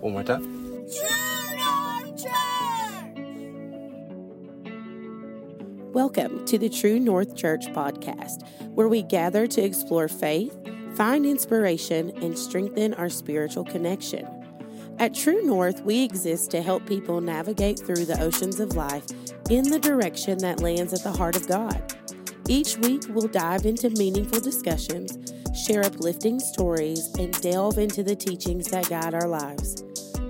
One more time. Welcome to the True North Church podcast, where we gather to explore faith, find inspiration, and strengthen our spiritual connection. At True North, we exist to help people navigate through the oceans of life in the direction that lands at the heart of God. Each week, we'll dive into meaningful discussions, share uplifting stories, and delve into the teachings that guide our lives.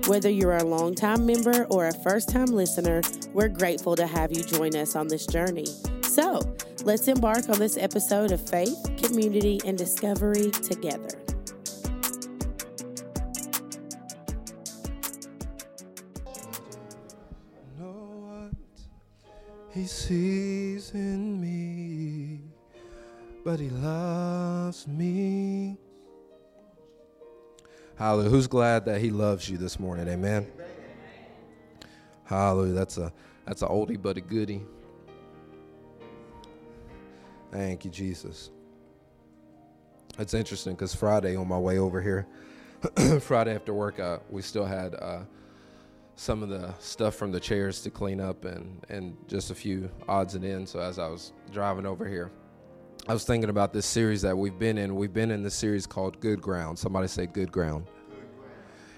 Whether you're a longtime member or a first time listener, we're grateful to have you join us on this journey. So, let's embark on this episode of faith, community, and discovery together. know what he sees in me, but he loves me. Hallelujah. Who's glad that he loves you this morning? Amen. Hallelujah. That's a that's a oldie but a goodie. Thank you, Jesus. It's interesting because Friday on my way over here, Friday after work, uh, we still had uh, some of the stuff from the chairs to clean up and, and just a few odds and ends. So as I was driving over here, I was thinking about this series that we've been in. We've been in the series called Good Ground. Somebody say Good Ground.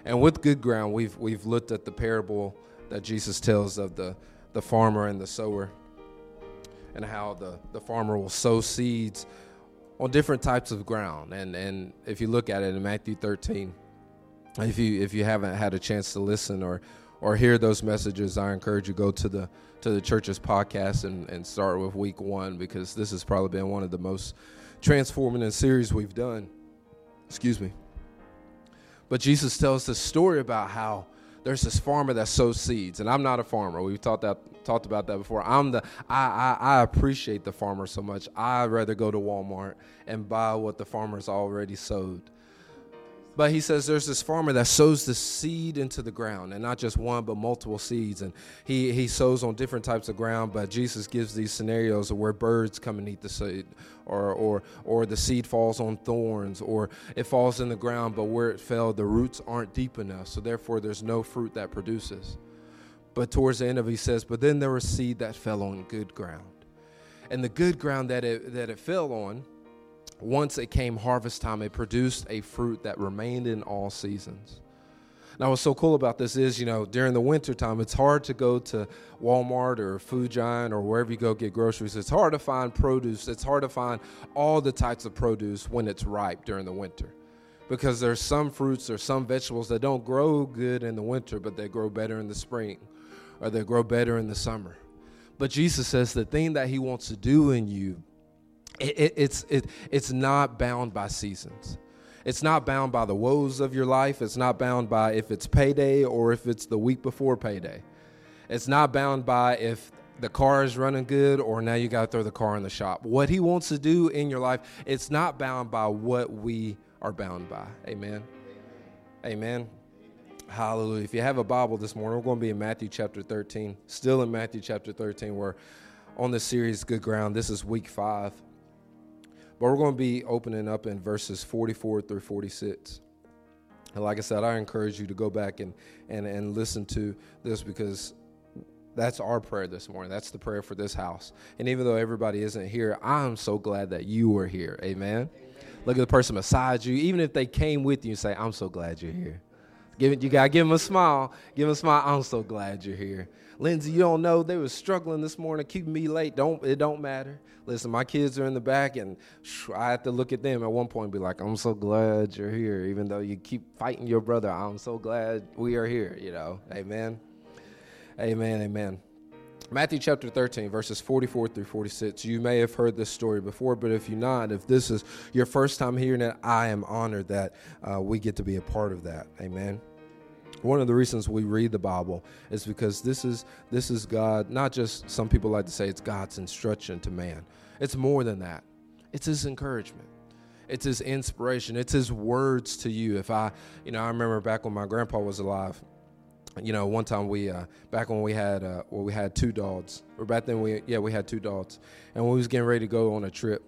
And with Good Ground, we've we've looked at the parable that Jesus tells of the the farmer and the sower, and how the the farmer will sow seeds on different types of ground. And and if you look at it in Matthew 13, if you if you haven't had a chance to listen or or hear those messages, I encourage you go to the to the church's podcast and, and start with week one because this has probably been one of the most transformative series we've done. Excuse me. But Jesus tells this story about how there's this farmer that sows seeds, and I'm not a farmer. We've talked that talked about that before. I'm the I, I I appreciate the farmer so much. I'd rather go to Walmart and buy what the farmer's already sowed. But he says there's this farmer that sows the seed into the ground, and not just one, but multiple seeds. And he, he sows on different types of ground, but Jesus gives these scenarios of where birds come and eat the seed, or, or, or the seed falls on thorns, or it falls in the ground, but where it fell, the roots aren't deep enough, so therefore there's no fruit that produces. But towards the end of it, he says, But then there was seed that fell on good ground. And the good ground that it, that it fell on, once it came harvest time, it produced a fruit that remained in all seasons. Now, what's so cool about this is, you know, during the winter time, it's hard to go to Walmart or Food Giant or wherever you go get groceries. It's hard to find produce. It's hard to find all the types of produce when it's ripe during the winter. Because there's some fruits or some vegetables that don't grow good in the winter, but they grow better in the spring or they grow better in the summer. But Jesus says the thing that he wants to do in you it, it, it's it, it's not bound by seasons. It's not bound by the woes of your life. It's not bound by if it's payday or if it's the week before payday. It's not bound by if the car is running good or now you got to throw the car in the shop. What he wants to do in your life, it's not bound by what we are bound by. Amen. Amen. Hallelujah. If you have a Bible this morning, we're going to be in Matthew chapter 13. Still in Matthew chapter 13, we're on this series, Good Ground. This is week five. But we're going to be opening up in verses 44 through 46. And like I said, I encourage you to go back and, and, and listen to this because that's our prayer this morning. That's the prayer for this house. And even though everybody isn't here, I'm so glad that you are here. Amen. Amen. Look at the person beside you. Even if they came with you and say, I'm so glad you're here. Give it, you gotta give them a smile. Give them a smile. I'm so glad you're here. Lindsay, you don't know they were struggling this morning, keeping me late. Don't it don't matter. Listen, my kids are in the back, and I have to look at them at one point and be like, "I'm so glad you're here, even though you keep fighting your brother. I'm so glad we are here." You know, Amen, Amen, Amen. Matthew chapter 13, verses 44 through 46. You may have heard this story before, but if you're not, if this is your first time hearing it, I am honored that uh, we get to be a part of that. Amen. One of the reasons we read the Bible is because this is this is God, not just some people like to say it's God's instruction to man. It's more than that. It's his encouragement. It's his inspiration. It's his words to you. If I, you know, I remember back when my grandpa was alive, you know, one time we uh, back when we had uh, well, we had two dogs, or back then we yeah we had two dogs, and we was getting ready to go on a trip,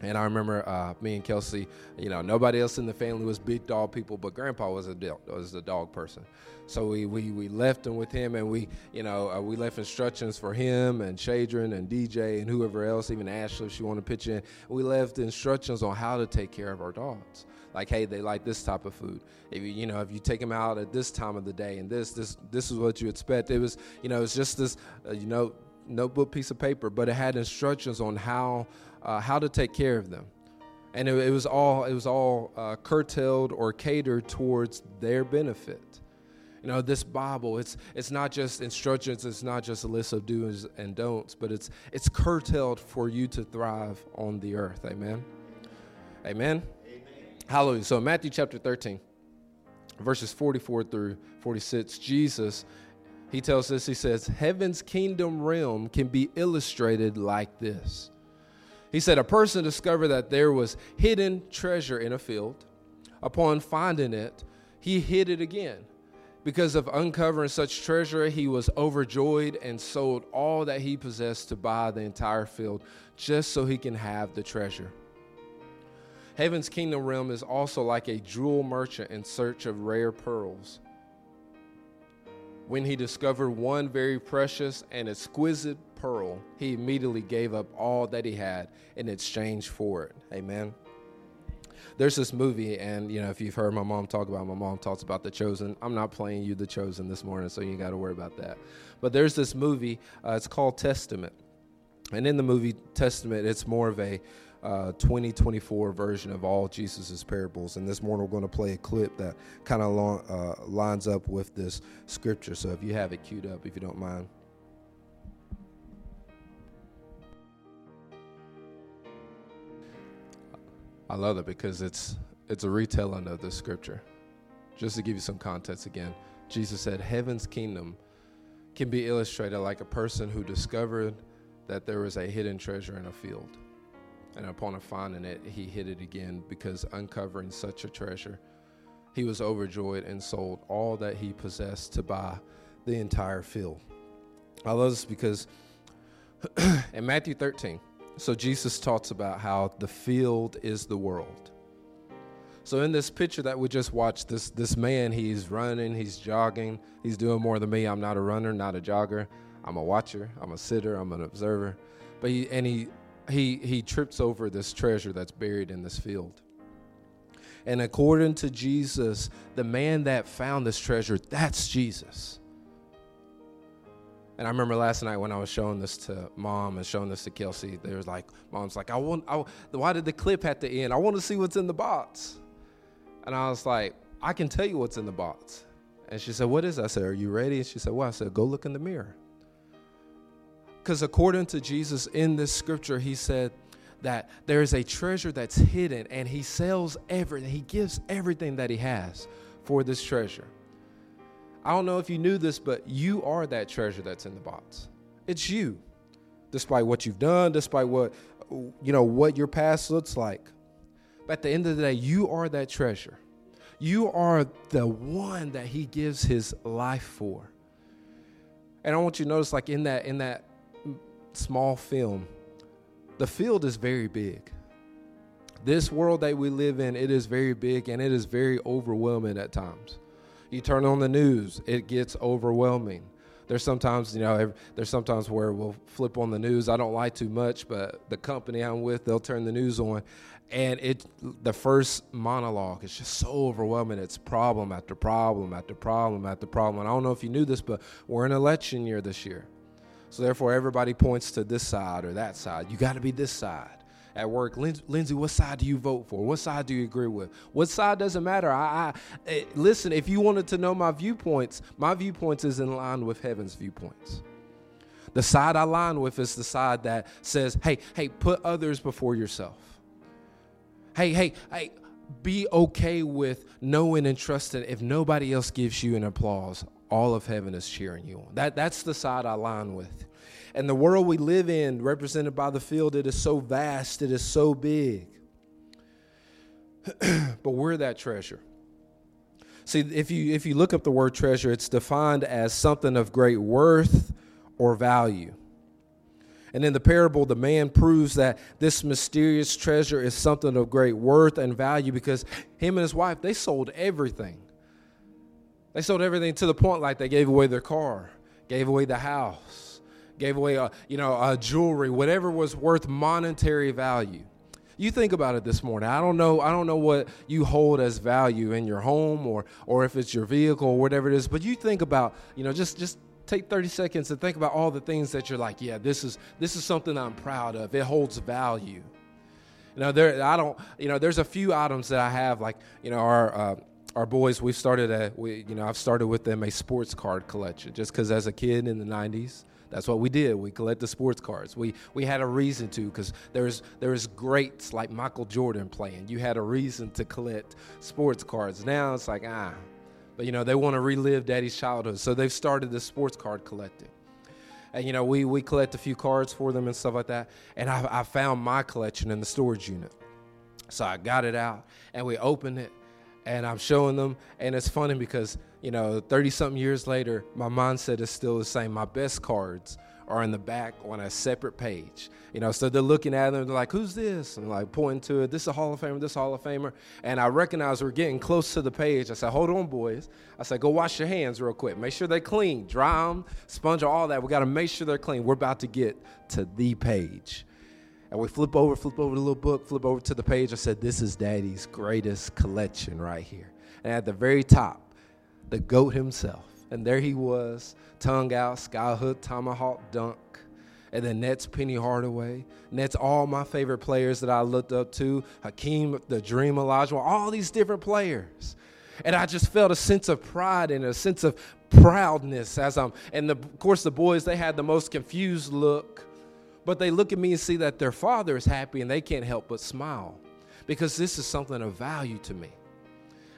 And I remember uh, me and Kelsey, you know, nobody else in the family was big dog people, but Grandpa was a dog, was a dog person. So we, we, we left him with him, and we, you know, uh, we left instructions for him and Shadron and DJ and whoever else, even Ashley, if she wanted to pitch in. We left instructions on how to take care of our dogs. Like, hey, they like this type of food. If you, you know, if you take them out at this time of the day, and this, this, this is what you expect. It was, you know, it's just this, uh, you know, notebook piece of paper, but it had instructions on how, uh, how to take care of them and it, it, was all it was all uh, curtailed or catered towards their benefit. You know, this Bible, it's it's not just instructions, it's not just a list of do's and don'ts, but it's it's curtailed for you to thrive on the earth. Amen. Amen. Amen. Hallelujah. So Matthew chapter 13, verses 44 through 46, Jesus, he tells us, he says, Heaven's kingdom realm can be illustrated like this. He said, A person discovered that there was hidden treasure in a field. Upon finding it, he hid it again because of uncovering such treasure, he was overjoyed and sold all that he possessed to buy the entire field just so he can have the treasure. Heaven's kingdom realm is also like a jewel merchant in search of rare pearls. When he discovered one very precious and exquisite pearl, he immediately gave up all that he had in exchange for it. Amen there's this movie, and you know, if you've heard my mom talk about, it, my mom talks about The Chosen. I'm not playing you The Chosen this morning, so you got to worry about that. But there's this movie. Uh, it's called Testament, and in the movie Testament, it's more of a uh, 2024 version of all Jesus's parables. And this morning, we're going to play a clip that kind of uh, lines up with this scripture. So if you have it queued up, if you don't mind. I love it because it's it's a retelling of the scripture. Just to give you some context again, Jesus said, Heaven's kingdom can be illustrated like a person who discovered that there was a hidden treasure in a field. And upon finding it, he hid it again because uncovering such a treasure, he was overjoyed and sold all that he possessed to buy the entire field. I love this because in Matthew 13, so Jesus talks about how the field is the world. So in this picture that we just watched, this this man, he's running, he's jogging, he's doing more than me. I'm not a runner, not a jogger. I'm a watcher, I'm a sitter, I'm an observer. But he and he he he trips over this treasure that's buried in this field. And according to Jesus, the man that found this treasure, that's Jesus. And I remember last night when I was showing this to mom and showing this to Kelsey, there was like, mom's like, I want, I, why did the clip have to end? I want to see what's in the box. And I was like, I can tell you what's in the box. And she said, What is that? I said, Are you ready? And she said, Well, I said, Go look in the mirror. Because according to Jesus in this scripture, he said that there is a treasure that's hidden and he sells everything, he gives everything that he has for this treasure. I don't know if you knew this, but you are that treasure that's in the box. It's you. Despite what you've done, despite what you know what your past looks like. But at the end of the day, you are that treasure. You are the one that he gives his life for. And I want you to notice like in that in that small film, the field is very big. This world that we live in, it is very big and it is very overwhelming at times. You turn on the news, it gets overwhelming. There's sometimes, you know, there's sometimes where we'll flip on the news. I don't like too much, but the company I'm with, they'll turn the news on, and it the first monologue is just so overwhelming. It's problem after problem after problem after problem. And I don't know if you knew this, but we're in election year this year, so therefore everybody points to this side or that side. You got to be this side at work, Lindsay, what side do you vote for? What side do you agree with? What side doesn't matter? I, I eh, listen. If you wanted to know my viewpoints, my viewpoints is in line with heaven's viewpoints. The side I line with is the side that says, "Hey, hey, put others before yourself." Hey, hey, hey, be okay with knowing and trusting if nobody else gives you an applause, all of heaven is cheering you on. That that's the side I line with. And the world we live in, represented by the field, it is so vast, it is so big. but we're that treasure. See, if you if you look up the word treasure, it's defined as something of great worth or value. And in the parable, the man proves that this mysterious treasure is something of great worth and value because him and his wife, they sold everything. They sold everything to the point like they gave away their car, gave away the house, gave away, a, uh, you know, a jewelry, whatever was worth monetary value. You think about it this morning. I don't know. I don't know what you hold as value in your home or or if it's your vehicle or whatever it is. But you think about, you know, just just take 30 seconds and think about all the things that you're like, yeah, this is this is something I'm proud of. It holds value. You know, there I don't. You know, there's a few items that I have, like you know, our. Uh, our boys, we've started a, we, you know, I've started with them a sports card collection just because as a kid in the 90s, that's what we did. We collected sports cards. We we had a reason to because there's there's greats like Michael Jordan playing. You had a reason to collect sports cards. Now it's like ah, but you know they want to relive Daddy's childhood, so they've started the sports card collecting. And you know we we collect a few cards for them and stuff like that. And I, I found my collection in the storage unit, so I got it out and we opened it, and I'm showing them, and it's funny because you know, 30 something years later, my mindset is still the same. My best cards are in the back on a separate page. You know, so they're looking at them, they're like, who's this? And like pointing to it, this is a Hall of Famer, this Hall of Famer. And I recognize we're getting close to the page. I said, hold on, boys. I said, go wash your hands real quick. Make sure they're clean, dry them, sponge all that. We got to make sure they're clean. We're about to get to the page. And we flip over, flip over the little book, flip over to the page. I said, this is daddy's greatest collection right here. And at the very top, the GOAT himself. And there he was, tongue out, skyhook, tomahawk dunk. And then Nets Penny Hardaway. Nets all my favorite players that I looked up to. Hakeem, the Dream Olajuwon, all these different players. And I just felt a sense of pride and a sense of proudness as I'm, and the, of course the boys, they had the most confused look. But they look at me and see that their father is happy and they can't help but smile because this is something of value to me.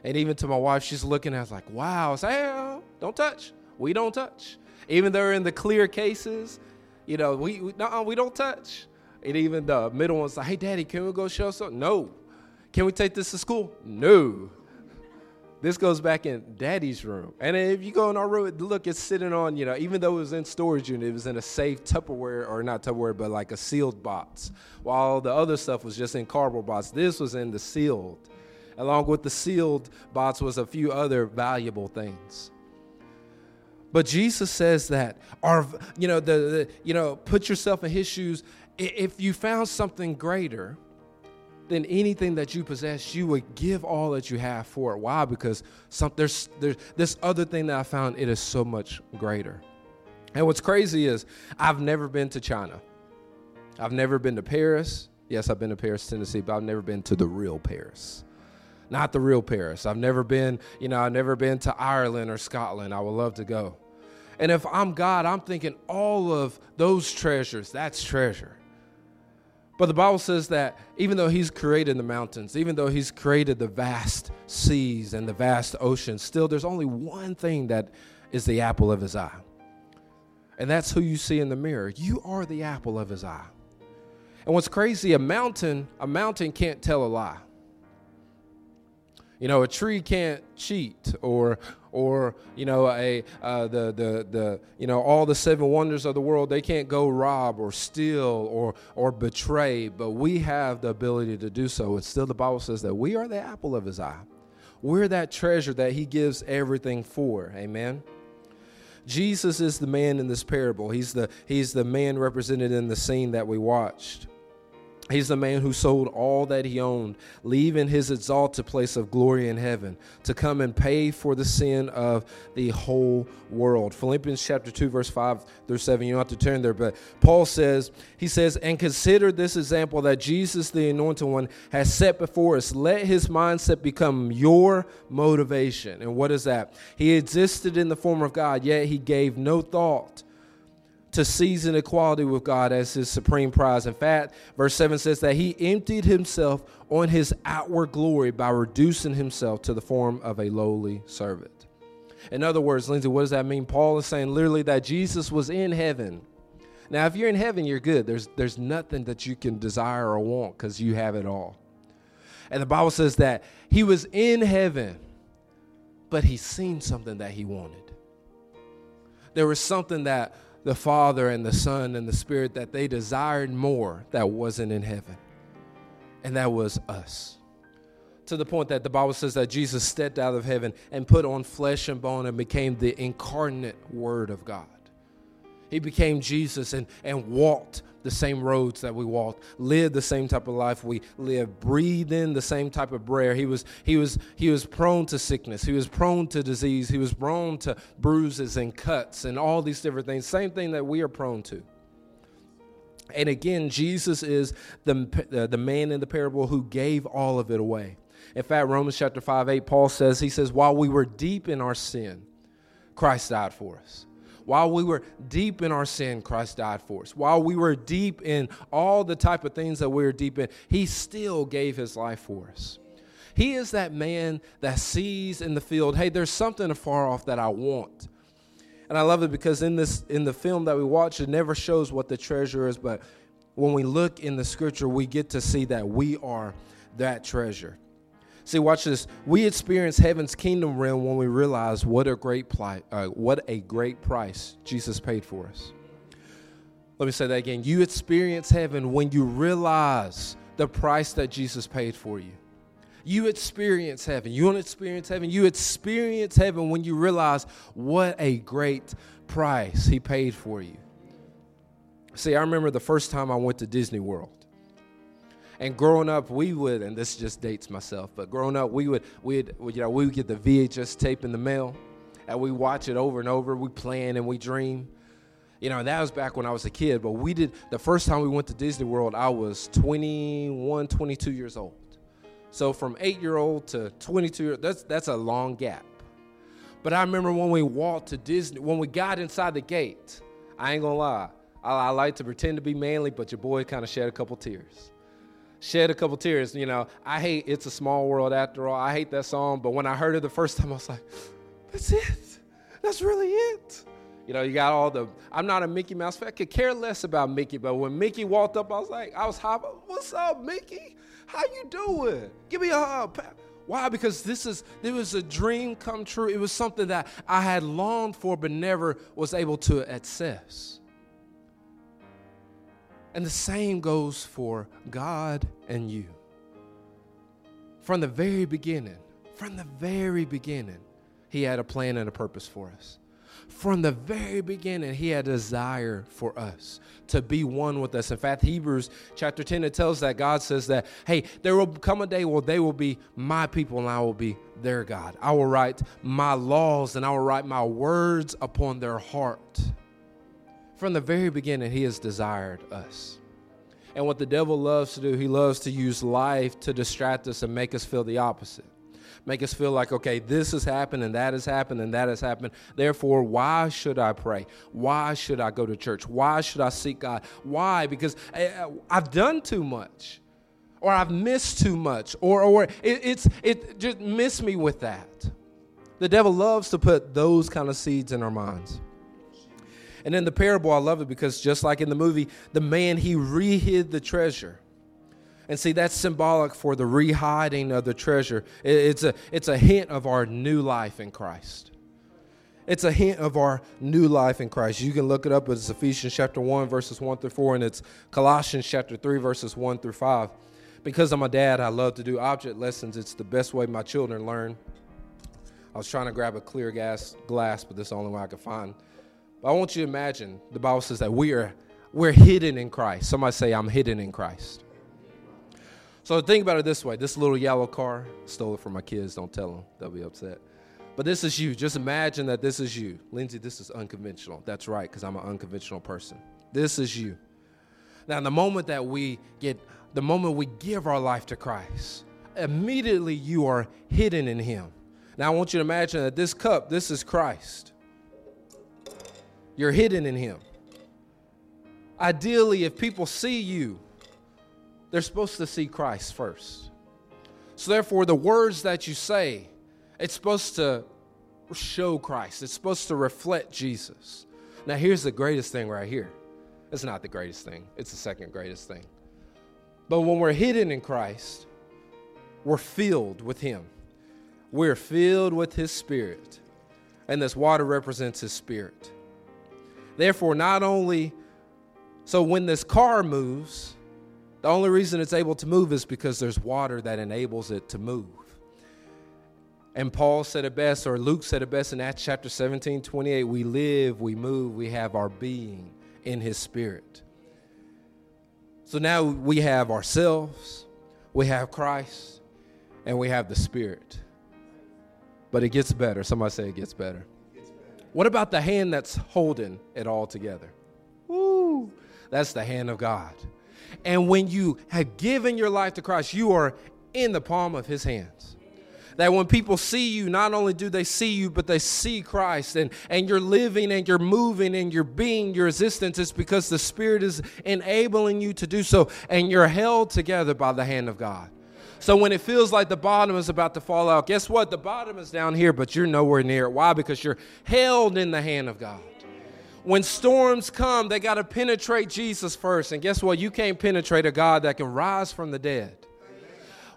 And even to my wife, she's looking at us like, wow, Sam, don't touch. We don't touch. Even though in the clear cases, you know, we, we, we don't touch. And even the middle one's like, hey, daddy, can we go show something? No. Can we take this to school? No. This goes back in daddy's room. And if you go in our room, look, it's sitting on, you know, even though it was in storage unit, it was in a safe Tupperware, or not Tupperware, but like a sealed box. While the other stuff was just in cardboard box. This was in the sealed along with the sealed box was a few other valuable things. But Jesus says that our you know the, the you know put yourself in his shoes if you found something greater than anything that you possess, you would give all that you have for it. Why? Because some, there's, there's this other thing that I found, it is so much greater. And what's crazy is I've never been to China. I've never been to Paris. Yes, I've been to Paris, Tennessee, but I've never been to the real Paris not the real Paris. I've never been, you know, I've never been to Ireland or Scotland. I would love to go. And if I'm God, I'm thinking all of those treasures, that's treasure. But the Bible says that even though He's created the mountains, even though He's created the vast seas and the vast oceans, still there's only one thing that is the apple of His eye. And that's who you see in the mirror. You are the apple of His eye. And what's crazy, a mountain, a mountain can't tell a lie. You know, a tree can't cheat, or or you know, a uh, the the the you know all the seven wonders of the world they can't go rob or steal or or betray, but we have the ability to do so. And still, the Bible says that we are the apple of His eye. We're that treasure that He gives everything for. Amen. Jesus is the man in this parable. He's the he's the man represented in the scene that we watched. He's the man who sold all that he owned, leaving his exalted place of glory in heaven to come and pay for the sin of the whole world. Philippians chapter 2, verse 5 through 7. You don't have to turn there, but Paul says, he says, and consider this example that Jesus, the anointed one, has set before us. Let his mindset become your motivation. And what is that? He existed in the form of God, yet he gave no thought to season equality with God as his supreme prize. In fact, verse 7 says that he emptied himself on his outward glory by reducing himself to the form of a lowly servant. In other words, Lindsay, what does that mean? Paul is saying literally that Jesus was in heaven. Now, if you're in heaven, you're good. There's, there's nothing that you can desire or want because you have it all. And the Bible says that he was in heaven, but he seen something that he wanted. There was something that the Father and the Son and the Spirit that they desired more that wasn't in heaven. And that was us. To the point that the Bible says that Jesus stepped out of heaven and put on flesh and bone and became the incarnate Word of God. He became Jesus and, and walked the same roads that we walked, lived the same type of life we lived, breathed in the same type of air. He was, he was, he was prone to sickness. He was prone to disease. He was prone to bruises and cuts and all these different things. Same thing that we are prone to. And again, Jesus is the, uh, the man in the parable who gave all of it away. In fact, Romans chapter 5, 8, Paul says, he says, while we were deep in our sin, Christ died for us. While we were deep in our sin, Christ died for us. While we were deep in all the type of things that we were deep in, He still gave His life for us. He is that man that sees in the field, hey, there's something afar off that I want. And I love it because in this in the film that we watch, it never shows what the treasure is, but when we look in the scripture, we get to see that we are that treasure. See, watch this. We experience heaven's kingdom realm when we realize what a great uh, what a great price Jesus paid for us. Let me say that again. You experience heaven when you realize the price that Jesus paid for you. You experience heaven. You don't experience heaven? You experience heaven when you realize what a great price he paid for you. See, I remember the first time I went to Disney World. And growing up, we would, and this just dates myself, but growing up, we would, we'd, you know, we would get the VHS tape in the mail, and we watch it over and over. We plan and we dream. You know, that was back when I was a kid, but we did, the first time we went to Disney World, I was 21, 22 years old. So from eight year old to 22, that's, that's a long gap. But I remember when we walked to Disney, when we got inside the gate, I ain't gonna lie, I, I like to pretend to be manly, but your boy kind of shed a couple tears shed a couple tears. You know, I hate It's a Small World after all. I hate that song, but when I heard it the first time, I was like, that's it. That's really it. You know, you got all the. I'm not a Mickey Mouse fan. I could care less about Mickey, but when Mickey walked up, I was like, I was hopping. What's up, Mickey? How you doing? Give me a hug. Why? Because this is it was a dream come true. It was something that I had longed for, but never was able to access. And the same goes for God and you. From the very beginning, from the very beginning, He had a plan and a purpose for us. From the very beginning, He had a desire for us to be one with us. In fact, Hebrews chapter 10, it tells that God says that, hey, there will come a day where they will be my people and I will be their God. I will write my laws and I will write my words upon their heart. From the very beginning, He has desired us. And what the devil loves to do, he loves to use life to distract us and make us feel the opposite. Make us feel like, okay, this has happened and that has happened and that has happened. Therefore, why should I pray? Why should I go to church? Why should I seek God? Why? Because eh, eh, I've done too much or I've missed too much or, or it, it's, it just miss me with that. The devil loves to put those kind of seeds in our minds. And in the parable, I love it because just like in the movie, the man, he rehid the treasure. And see, that's symbolic for the rehiding of the treasure. It's a, it's a hint of our new life in Christ. It's a hint of our new life in Christ. You can look it up. It's Ephesians chapter 1, verses 1 through 4, and it's Colossians chapter 3, verses 1 through 5. Because I'm a dad, I love to do object lessons. It's the best way my children learn. I was trying to grab a clear gas glass, but this is the only way I could find. But I want you to imagine the Bible says that we are we're hidden in Christ. Somebody say, I'm hidden in Christ. So think about it this way this little yellow car, stole it from my kids, don't tell them, they'll be upset. But this is you. Just imagine that this is you. Lindsay, this is unconventional. That's right, because I'm an unconventional person. This is you. Now, the moment that we get, the moment we give our life to Christ, immediately you are hidden in Him. Now, I want you to imagine that this cup, this is Christ. You're hidden in Him. Ideally, if people see you, they're supposed to see Christ first. So, therefore, the words that you say, it's supposed to show Christ, it's supposed to reflect Jesus. Now, here's the greatest thing right here. It's not the greatest thing, it's the second greatest thing. But when we're hidden in Christ, we're filled with Him. We're filled with His Spirit. And this water represents His Spirit. Therefore, not only, so when this car moves, the only reason it's able to move is because there's water that enables it to move. And Paul said it best, or Luke said it best in Acts chapter 17, 28 we live, we move, we have our being in his spirit. So now we have ourselves, we have Christ, and we have the Spirit. But it gets better. Somebody say it gets better. What about the hand that's holding it all together? Woo! That's the hand of God. And when you have given your life to Christ, you are in the palm of his hands. That when people see you, not only do they see you, but they see Christ and, and you're living and you're moving and you're being your existence. It's because the Spirit is enabling you to do so and you're held together by the hand of God. So when it feels like the bottom is about to fall out, guess what? The bottom is down here, but you're nowhere near it. Why? Because you're held in the hand of God. When storms come, they got to penetrate Jesus first. And guess what? You can't penetrate a God that can rise from the dead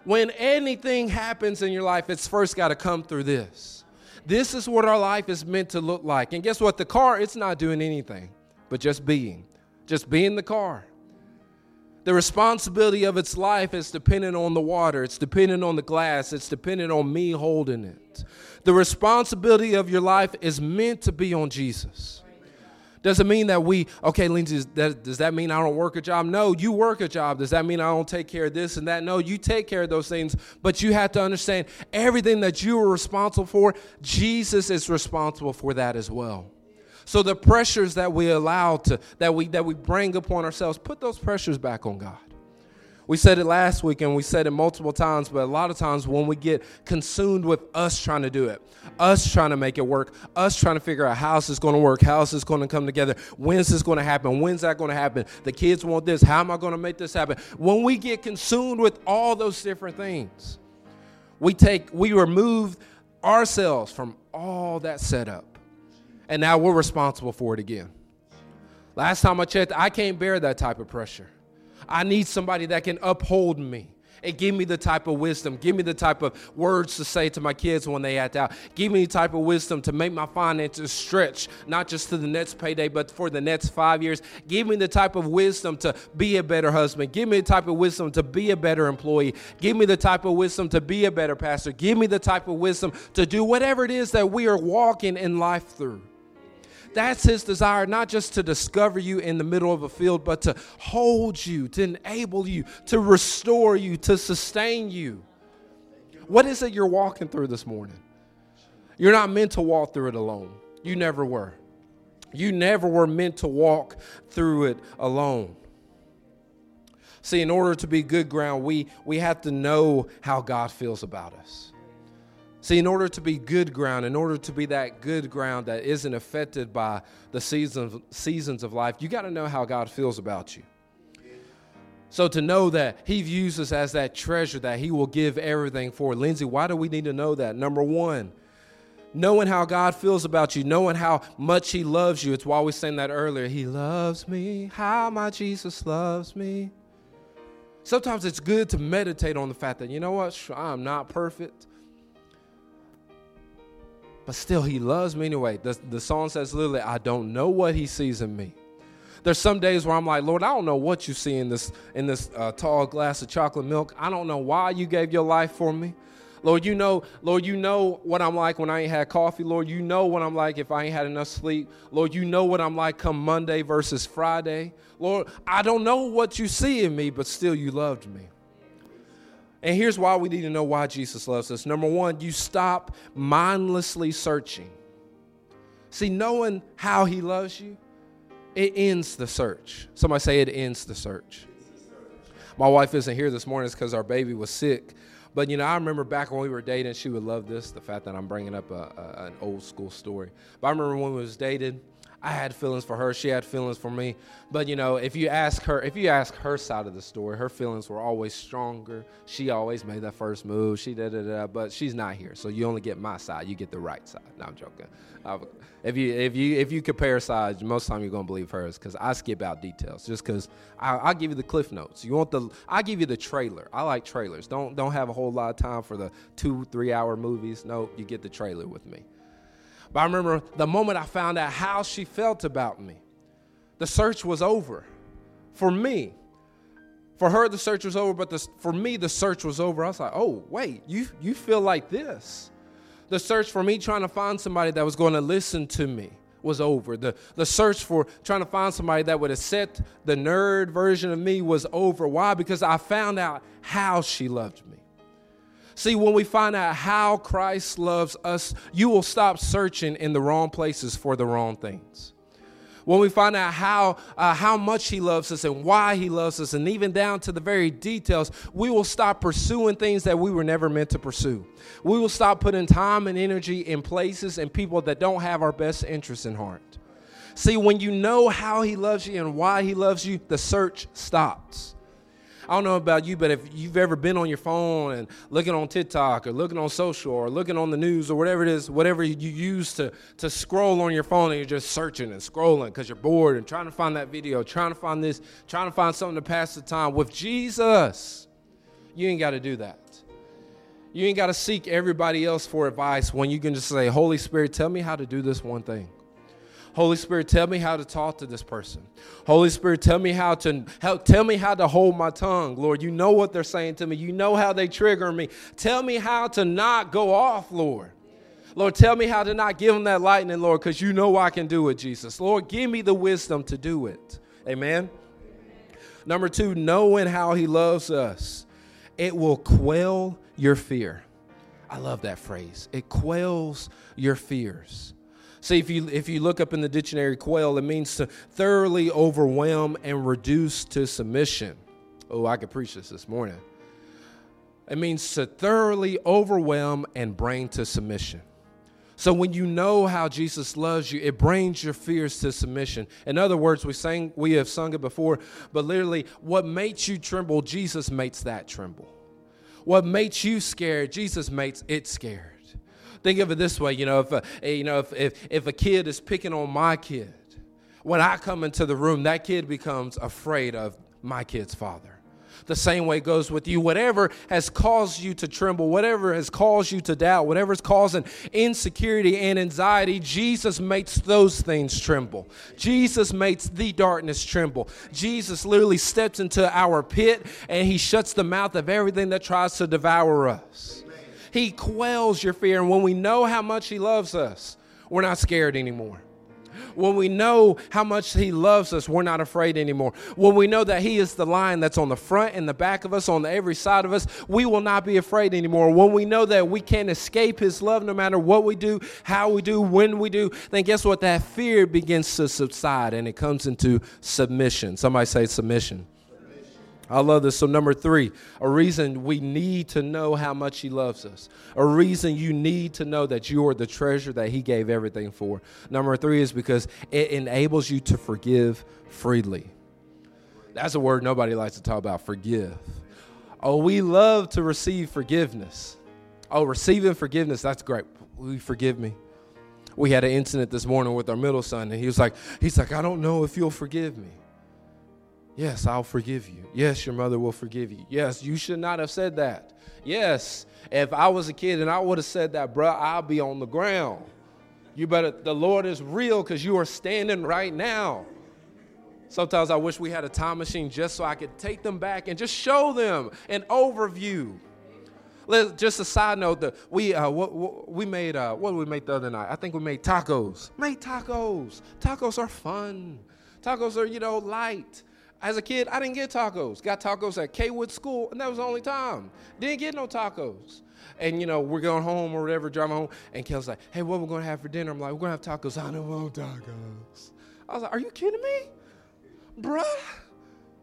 when anything happens in your life, it's first got to come through this. This is what our life is meant to look like. And guess what? The car, it's not doing anything but just being, just being the car. The responsibility of its life is dependent on the water, it's dependent on the glass, it's dependent on me holding it. The responsibility of your life is meant to be on Jesus. Does it mean that we, okay, Lindsay, that, does that mean I don't work a job? No, you work a job. Does that mean I don't take care of this and that? No, you take care of those things, but you have to understand everything that you are responsible for, Jesus is responsible for that as well. So the pressures that we allow to, that we, that we bring upon ourselves, put those pressures back on God. We said it last week and we said it multiple times, but a lot of times when we get consumed with us trying to do it, us trying to make it work, us trying to figure out how this is going to work, how this is going to come together, when's this going to happen, when's that going to happen, the kids want this, how am I going to make this happen? When we get consumed with all those different things, we take, we remove ourselves from all that setup. And now we're responsible for it again. Last time I checked, I can't bear that type of pressure. I need somebody that can uphold me and give me the type of wisdom. Give me the type of words to say to my kids when they act out. Give me the type of wisdom to make my finances stretch, not just to the next payday, but for the next five years. Give me the type of wisdom to be a better husband. Give me the type of wisdom to be a better employee. Give me the type of wisdom to be a better pastor. Give me the type of wisdom to do whatever it is that we are walking in life through. That's his desire, not just to discover you in the middle of a field, but to hold you, to enable you, to restore you, to sustain you. What is it you're walking through this morning? You're not meant to walk through it alone. You never were. You never were meant to walk through it alone. See, in order to be good ground, we, we have to know how God feels about us. See, in order to be good ground, in order to be that good ground that isn't affected by the seasons, seasons of life, you got to know how God feels about you. So to know that He views us as that treasure that He will give everything for. Lindsay, why do we need to know that? Number one, knowing how God feels about you, knowing how much He loves you. It's why we sang that earlier. He loves me, how my Jesus loves me. Sometimes it's good to meditate on the fact that, you know what, I'm not perfect but still he loves me anyway. The, the song says literally, I don't know what he sees in me. There's some days where I'm like, Lord, I don't know what you see in this in this uh, tall glass of chocolate milk. I don't know why you gave your life for me. Lord, you know, Lord, you know what I'm like when I ain't had coffee. Lord, you know what I'm like if I ain't had enough sleep. Lord, you know what I'm like come Monday versus Friday. Lord, I don't know what you see in me, but still you loved me. And here's why we need to know why Jesus loves us. Number one, you stop mindlessly searching. See, knowing how he loves you, it ends the search. Somebody say it ends the search. My wife isn't here this morning because our baby was sick. But you know, I remember back when we were dating, she would love this, the fact that I'm bringing up a, a, an old school story. But I remember when we was dated, I had feelings for her. She had feelings for me. But you know, if you ask her, if you ask her side of the story, her feelings were always stronger. She always made that first move. She did it, but she's not here, so you only get my side. You get the right side. No, I'm joking. if you if you if you compare sides, most time you're gonna believe hers because I skip out details just because I'll give you the cliff notes. You want the I give you the trailer. I like trailers. Don't don't have a whole lot of time for the two three hour movies. No, you get the trailer with me. But I remember the moment I found out how she felt about me. the search was over for me. For her, the search was over, but the, for me, the search was over. I was like, oh, wait, you, you feel like this. The search for me trying to find somebody that was going to listen to me was over. The, the search for trying to find somebody that would accept the nerd version of me was over. Why? Because I found out how she loved me. See, when we find out how Christ loves us, you will stop searching in the wrong places for the wrong things. When we find out how, uh, how much He loves us and why He loves us, and even down to the very details, we will stop pursuing things that we were never meant to pursue. We will stop putting time and energy in places and people that don't have our best interests in heart. See, when you know how He loves you and why He loves you, the search stops. I don't know about you, but if you've ever been on your phone and looking on TikTok or looking on social or looking on the news or whatever it is, whatever you use to, to scroll on your phone and you're just searching and scrolling because you're bored and trying to find that video, trying to find this, trying to find something to pass the time. With Jesus, you ain't got to do that. You ain't got to seek everybody else for advice when you can just say, Holy Spirit, tell me how to do this one thing. Holy Spirit, tell me how to talk to this person. Holy Spirit, tell me how to help, tell me how to hold my tongue. Lord, you know what they're saying to me. You know how they trigger me. Tell me how to not go off, Lord. Lord, tell me how to not give them that lightning, Lord, because you know I can do it, Jesus. Lord, give me the wisdom to do it. Amen. Number two, knowing how he loves us, it will quell your fear. I love that phrase. It quells your fears. See, if you if you look up in the dictionary, quail, it means to thoroughly overwhelm and reduce to submission. Oh, I could preach this this morning. It means to thoroughly overwhelm and bring to submission. So when you know how Jesus loves you, it brings your fears to submission. In other words, we sang we have sung it before, but literally what makes you tremble, Jesus makes that tremble. What makes you scared, Jesus makes it scared. Think of it this way, you know, if a, eh, you know if, if, if a kid is picking on my kid, when I come into the room, that kid becomes afraid of my kid's father. The same way goes with you. Whatever has caused you to tremble, whatever has caused you to doubt, whatever is causing insecurity and anxiety, Jesus makes those things tremble. Jesus makes the darkness tremble. Jesus literally steps into our pit and he shuts the mouth of everything that tries to devour us. He quells your fear. And when we know how much He loves us, we're not scared anymore. When we know how much He loves us, we're not afraid anymore. When we know that He is the line that's on the front and the back of us, on every side of us, we will not be afraid anymore. When we know that we can't escape His love no matter what we do, how we do, when we do, then guess what? That fear begins to subside and it comes into submission. Somebody say submission. I love this. So, number three, a reason we need to know how much He loves us. A reason you need to know that you are the treasure that He gave everything for. Number three is because it enables you to forgive freely. That's a word nobody likes to talk about forgive. Oh, we love to receive forgiveness. Oh, receiving forgiveness, that's great. Will you forgive me? We had an incident this morning with our middle son, and he was like, he's like, I don't know if you'll forgive me. Yes, I'll forgive you. Yes, your mother will forgive you. Yes, you should not have said that. Yes, if I was a kid and I would have said that, bruh, I'll be on the ground. You better, the Lord is real because you are standing right now. Sometimes I wish we had a time machine just so I could take them back and just show them an overview. Let's, just a side note that we uh, what, what, we made uh, what did we make the other night? I think we made tacos. Made tacos. Tacos are fun. Tacos are you know light. As a kid, I didn't get tacos. Got tacos at Kwood School, and that was the only time. Didn't get no tacos. And you know, we're going home or whatever, driving home, and Kel's like, "Hey, what we're gonna have for dinner?" I'm like, "We're gonna have tacos." I don't want tacos. I was like, "Are you kidding me, bruh?"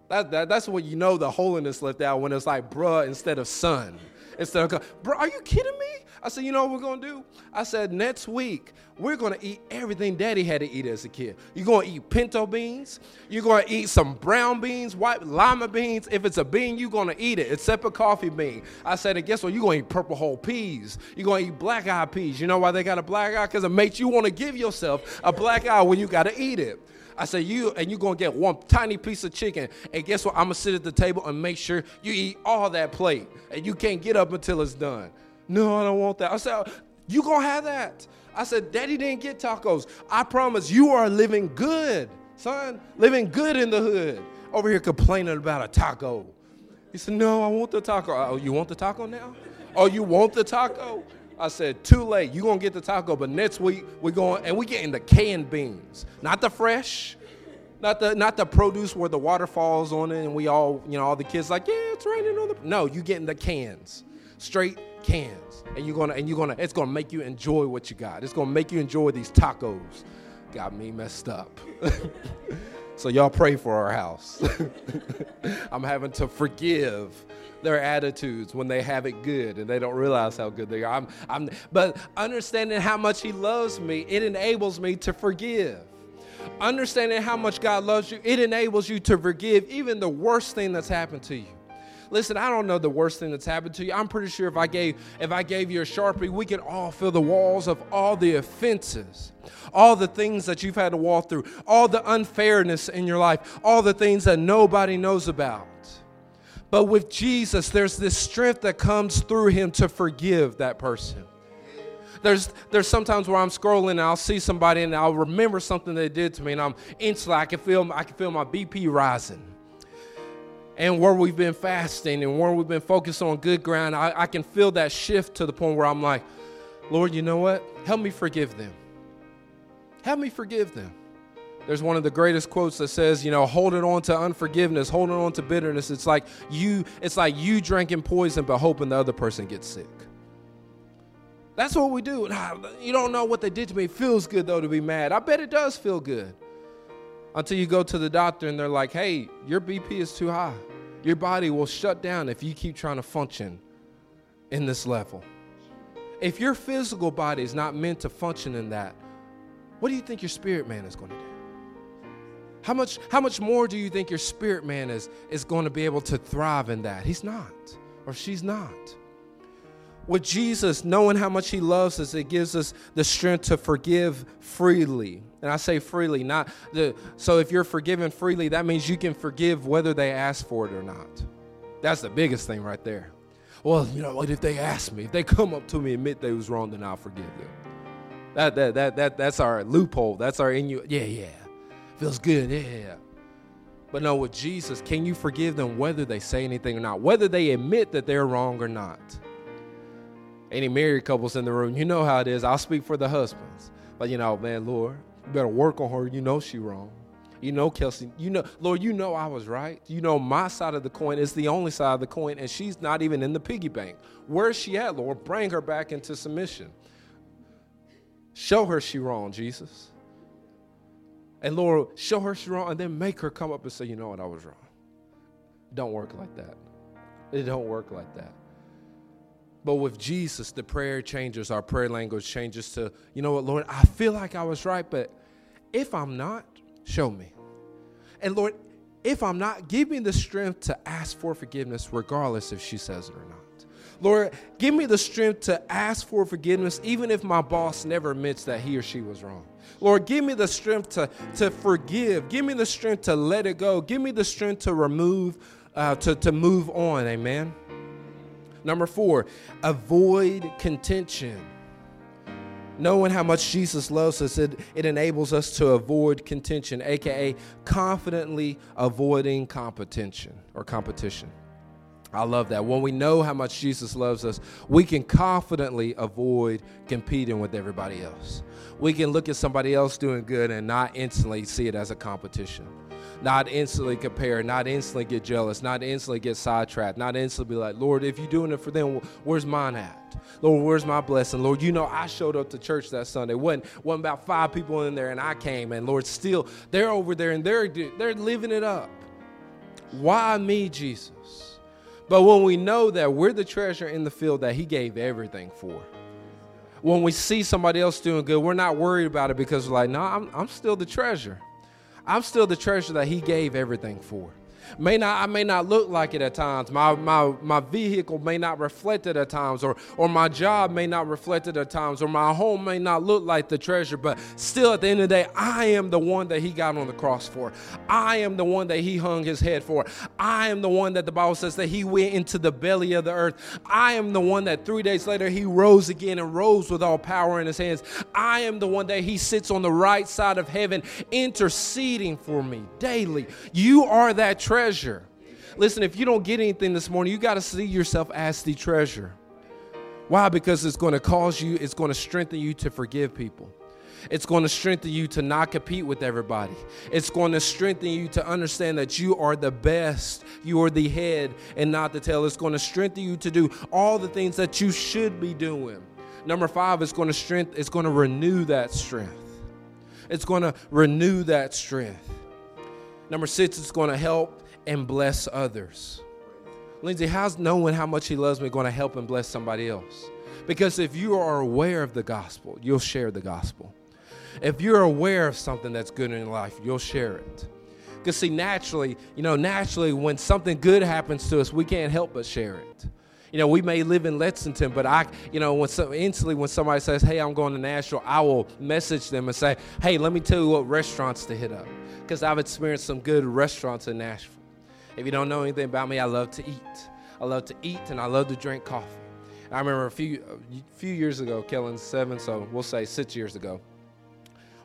That, that, that's what you know the holiness left out when it's like bruh instead of son. Instead of, bruh, are you kidding me? I said, you know what we're gonna do? I said, next week, we're gonna eat everything daddy had to eat as a kid. You're gonna eat pinto beans, you're gonna eat some brown beans, white lima beans. If it's a bean, you're gonna eat it, except a coffee bean. I said, and guess what? You're gonna eat purple whole peas. You're gonna eat black eyed peas. You know why they got a black eye? Because it makes you wanna give yourself a black eye when you gotta eat it. I said, you and you're gonna get one tiny piece of chicken, and guess what? I'm gonna sit at the table and make sure you eat all that plate, and you can't get up until it's done. No, I don't want that. I said, you gonna have that. I said, Daddy didn't get tacos. I promise you are living good son, living good in the hood, over here complaining about a taco. He said, No, I want the taco. Oh, you want the taco now? Oh, you want the taco? I said, Too late. You're to get the taco, but next week we're going, and we're getting the canned beans, not the fresh. Not the not the produce where the water falls on it and we all, you know, all the kids like, yeah, it's raining on the No, you getting the cans. Straight cans. And you're gonna and you're gonna it's gonna make you enjoy what you got. It's gonna make you enjoy these tacos. Got me messed up. so y'all pray for our house. I'm having to forgive their attitudes when they have it good and they don't realize how good they are. I'm, I'm, but understanding how much He loves me, it enables me to forgive. Understanding how much God loves you, it enables you to forgive even the worst thing that's happened to you. Listen, I don't know the worst thing that's happened to you. I'm pretty sure if I gave if I gave you a sharpie, we could all fill the walls of all the offenses, all the things that you've had to walk through, all the unfairness in your life, all the things that nobody knows about. But with Jesus, there's this strength that comes through him to forgive that person. There's there's sometimes where I'm scrolling and I'll see somebody and I'll remember something they did to me and I'm instantly I can feel I can feel my BP rising. And where we've been fasting and where we've been focused on good ground, I, I can feel that shift to the point where I'm like, Lord, you know what? Help me forgive them. Help me forgive them. There's one of the greatest quotes that says, you know, holding on to unforgiveness, holding on to bitterness. It's like you, it's like you drinking poison but hoping the other person gets sick. That's what we do. You don't know what they did to me. It feels good though to be mad. I bet it does feel good. Until you go to the doctor and they're like, hey, your BP is too high. Your body will shut down if you keep trying to function in this level. If your physical body is not meant to function in that, what do you think your spirit man is going to do? How much, how much more do you think your spirit man is, is going to be able to thrive in that? He's not, or she's not with Jesus, knowing how much He loves us, it gives us the strength to forgive freely. And I say freely, not the. So if you're forgiven freely, that means you can forgive whether they ask for it or not. That's the biggest thing right there. Well, you know what? If they ask me, if they come up to me, and admit they was wrong, then I'll forgive them. That that that that that's our loophole. That's our in you. Yeah, yeah, feels good. Yeah. But no, with Jesus, can you forgive them whether they say anything or not, whether they admit that they're wrong or not? Any married couples in the room, you know how it is. I'll speak for the husbands. But you know, man, Lord, you better work on her. You know she wrong. You know, Kelsey, you know, Lord, you know I was right. You know my side of the coin is the only side of the coin, and she's not even in the piggy bank. Where's she at, Lord? Bring her back into submission. Show her she wrong, Jesus. And Lord, show her she wrong, and then make her come up and say, you know what, I was wrong. Don't work like that. It don't work like that. But with Jesus, the prayer changes, our prayer language changes to, you know what, Lord, I feel like I was right, but if I'm not, show me. And Lord, if I'm not, give me the strength to ask for forgiveness, regardless if she says it or not. Lord, give me the strength to ask for forgiveness, even if my boss never admits that he or she was wrong. Lord, give me the strength to, to forgive. Give me the strength to let it go. Give me the strength to remove, uh, to, to move on. Amen. Number four, avoid contention. Knowing how much Jesus loves us, it, it enables us to avoid contention, aka confidently avoiding competition or competition. I love that. When we know how much Jesus loves us, we can confidently avoid competing with everybody else. We can look at somebody else doing good and not instantly see it as a competition not instantly compare, not instantly get jealous, not instantly get sidetracked, not instantly be like, Lord, if you're doing it for them, where's mine at? Lord, where's my blessing? Lord, you know I showed up to church that Sunday. wasn't wasn't about five people in there, and I came, and Lord, still they're over there and they're they're living it up. Why me, Jesus? But when we know that we're the treasure in the field that He gave everything for, when we see somebody else doing good, we're not worried about it because we're like, no, I'm, I'm still the treasure. I'm still the treasure that He gave everything for. May not I may not look like it at times. My my my vehicle may not reflect it at times, or or my job may not reflect it at times, or my home may not look like the treasure, but still at the end of the day, I am the one that he got on the cross for. I am the one that he hung his head for. I am the one that the Bible says that he went into the belly of the earth. I am the one that three days later he rose again and rose with all power in his hands. I am the one that he sits on the right side of heaven interceding for me daily. You are that treasure. Listen, if you don't get anything this morning, you got to see yourself as the treasure. Why? Because it's going to cause you, it's going to strengthen you to forgive people. It's going to strengthen you to not compete with everybody. It's going to strengthen you to understand that you are the best. You are the head and not the tail. It's going to strengthen you to do all the things that you should be doing. Number five, it's going to strength, it's going to renew that strength. It's going to renew that strength. Number six, it's going to help and bless others. Lindsay, how's knowing how much he loves me going to help and bless somebody else? Because if you are aware of the gospel, you'll share the gospel. If you're aware of something that's good in life, you'll share it. Because, see, naturally, you know, naturally, when something good happens to us, we can't help but share it. You know, we may live in Lexington, but I, you know, when so, instantly when somebody says, "Hey, I'm going to Nashville," I will message them and say, "Hey, let me tell you what restaurants to hit up," because I've experienced some good restaurants in Nashville. If you don't know anything about me, I love to eat. I love to eat and I love to drink coffee. I remember a few a few years ago, Kellen's seven, so we'll say six years ago.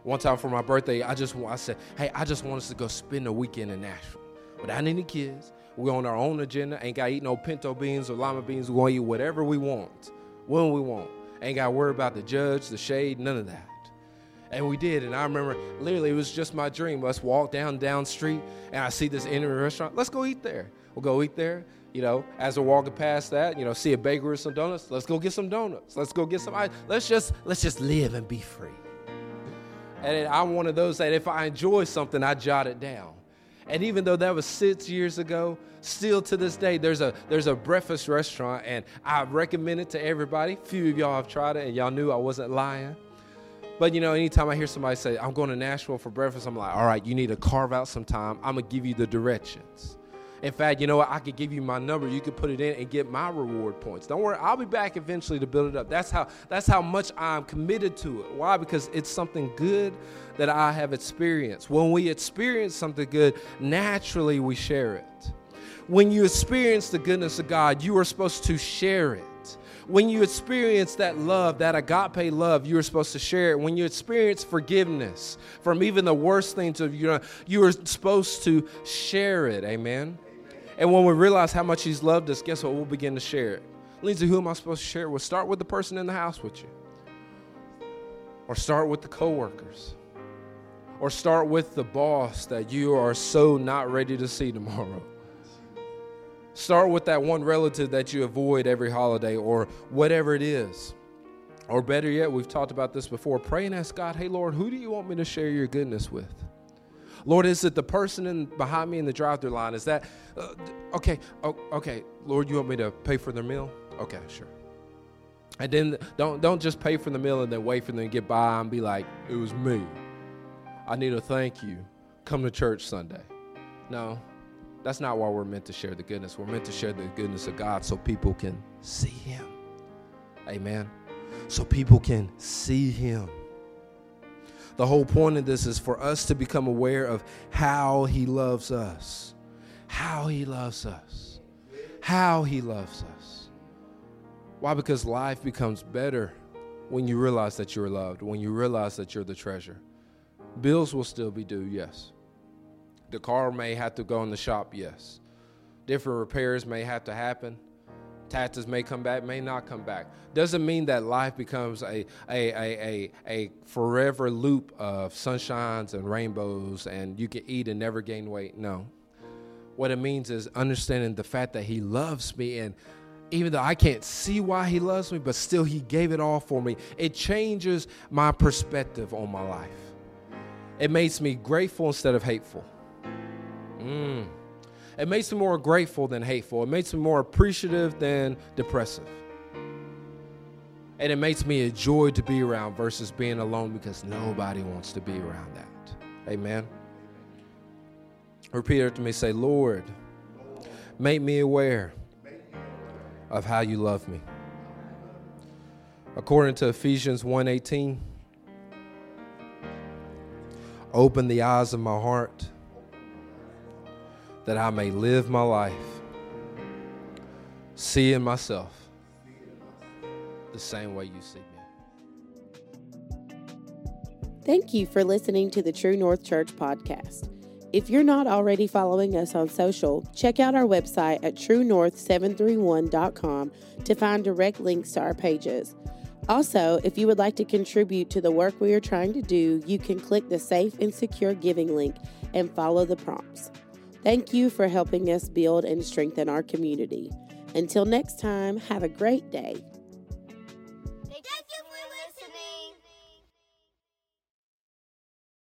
One time for my birthday, I just I said, "Hey, I just want us to go spend a weekend in Nashville without any kids." We're on our own agenda. Ain't got to eat no pinto beans or lima beans. We're going to eat whatever we want, when we want. Ain't got to worry about the judge, the shade, none of that. And we did. And I remember literally it was just my dream. Let's walk down down street and I see this Indian restaurant. Let's go eat there. We'll go eat there. You know, as we're walking past that, you know, see a bakery with some donuts. Let's go get some donuts. Let's go get some ice. Let's just let's just live and be free. And I'm one of those that if I enjoy something, I jot it down. And even though that was six years ago, still to this day, there's a there's a breakfast restaurant, and I recommend it to everybody. Few of y'all have tried it, and y'all knew I wasn't lying. But you know, anytime I hear somebody say, I'm going to Nashville for breakfast, I'm like, all right, you need to carve out some time. I'm gonna give you the directions. In fact, you know what? I could give you my number. You could put it in and get my reward points. Don't worry, I'll be back eventually to build it up. That's how that's how much I'm committed to it. Why? Because it's something good that I have experienced. When we experience something good, naturally we share it. When you experience the goodness of God, you are supposed to share it. When you experience that love, that agape love, you are supposed to share it. When you experience forgiveness from even the worst things of you, you are supposed to share it. Amen. And when we realize how much He's loved us, guess what? We'll begin to share it. Lindsay, who am I supposed to share it with? Start with the person in the house with you, or start with the coworkers, or start with the boss that you are so not ready to see tomorrow. Start with that one relative that you avoid every holiday, or whatever it is. Or better yet, we've talked about this before. Pray and ask God, hey, Lord, who do you want me to share your goodness with? Lord, is it the person in, behind me in the drive through line? Is that, uh, okay, oh, okay, Lord, you want me to pay for their meal? Okay, sure. And then don't, don't just pay for the meal and then wait for them to get by and be like, it was me. I need a thank you. Come to church Sunday. No, that's not why we're meant to share the goodness. We're meant to share the goodness of God so people can see Him. Amen. So people can see Him. The whole point of this is for us to become aware of how He loves us. How He loves us. How He loves us. Why? Because life becomes better when you realize that you're loved, when you realize that you're the treasure. Bills will still be due, yes. The car may have to go in the shop, yes. Different repairs may have to happen taxes may come back, may not come back. Doesn't mean that life becomes a, a, a, a, a forever loop of sunshines and rainbows and you can eat and never gain weight. No. What it means is understanding the fact that He loves me and even though I can't see why he loves me, but still he gave it all for me. It changes my perspective on my life. It makes me grateful instead of hateful. Mm. It makes me more grateful than hateful. It makes me more appreciative than depressive. And it makes me a joy to be around versus being alone because nobody wants to be around that. Amen. Repeat after me. Say, Lord, make me aware of how you love me. According to Ephesians 1:18, open the eyes of my heart that I may live my life seeing myself the same way you see me. Thank you for listening to the True North Church podcast. If you're not already following us on social, check out our website at truenorth731.com to find direct links to our pages. Also, if you would like to contribute to the work we are trying to do, you can click the Safe and Secure Giving link and follow the prompts. Thank you for helping us build and strengthen our community. Until next time, have a great day.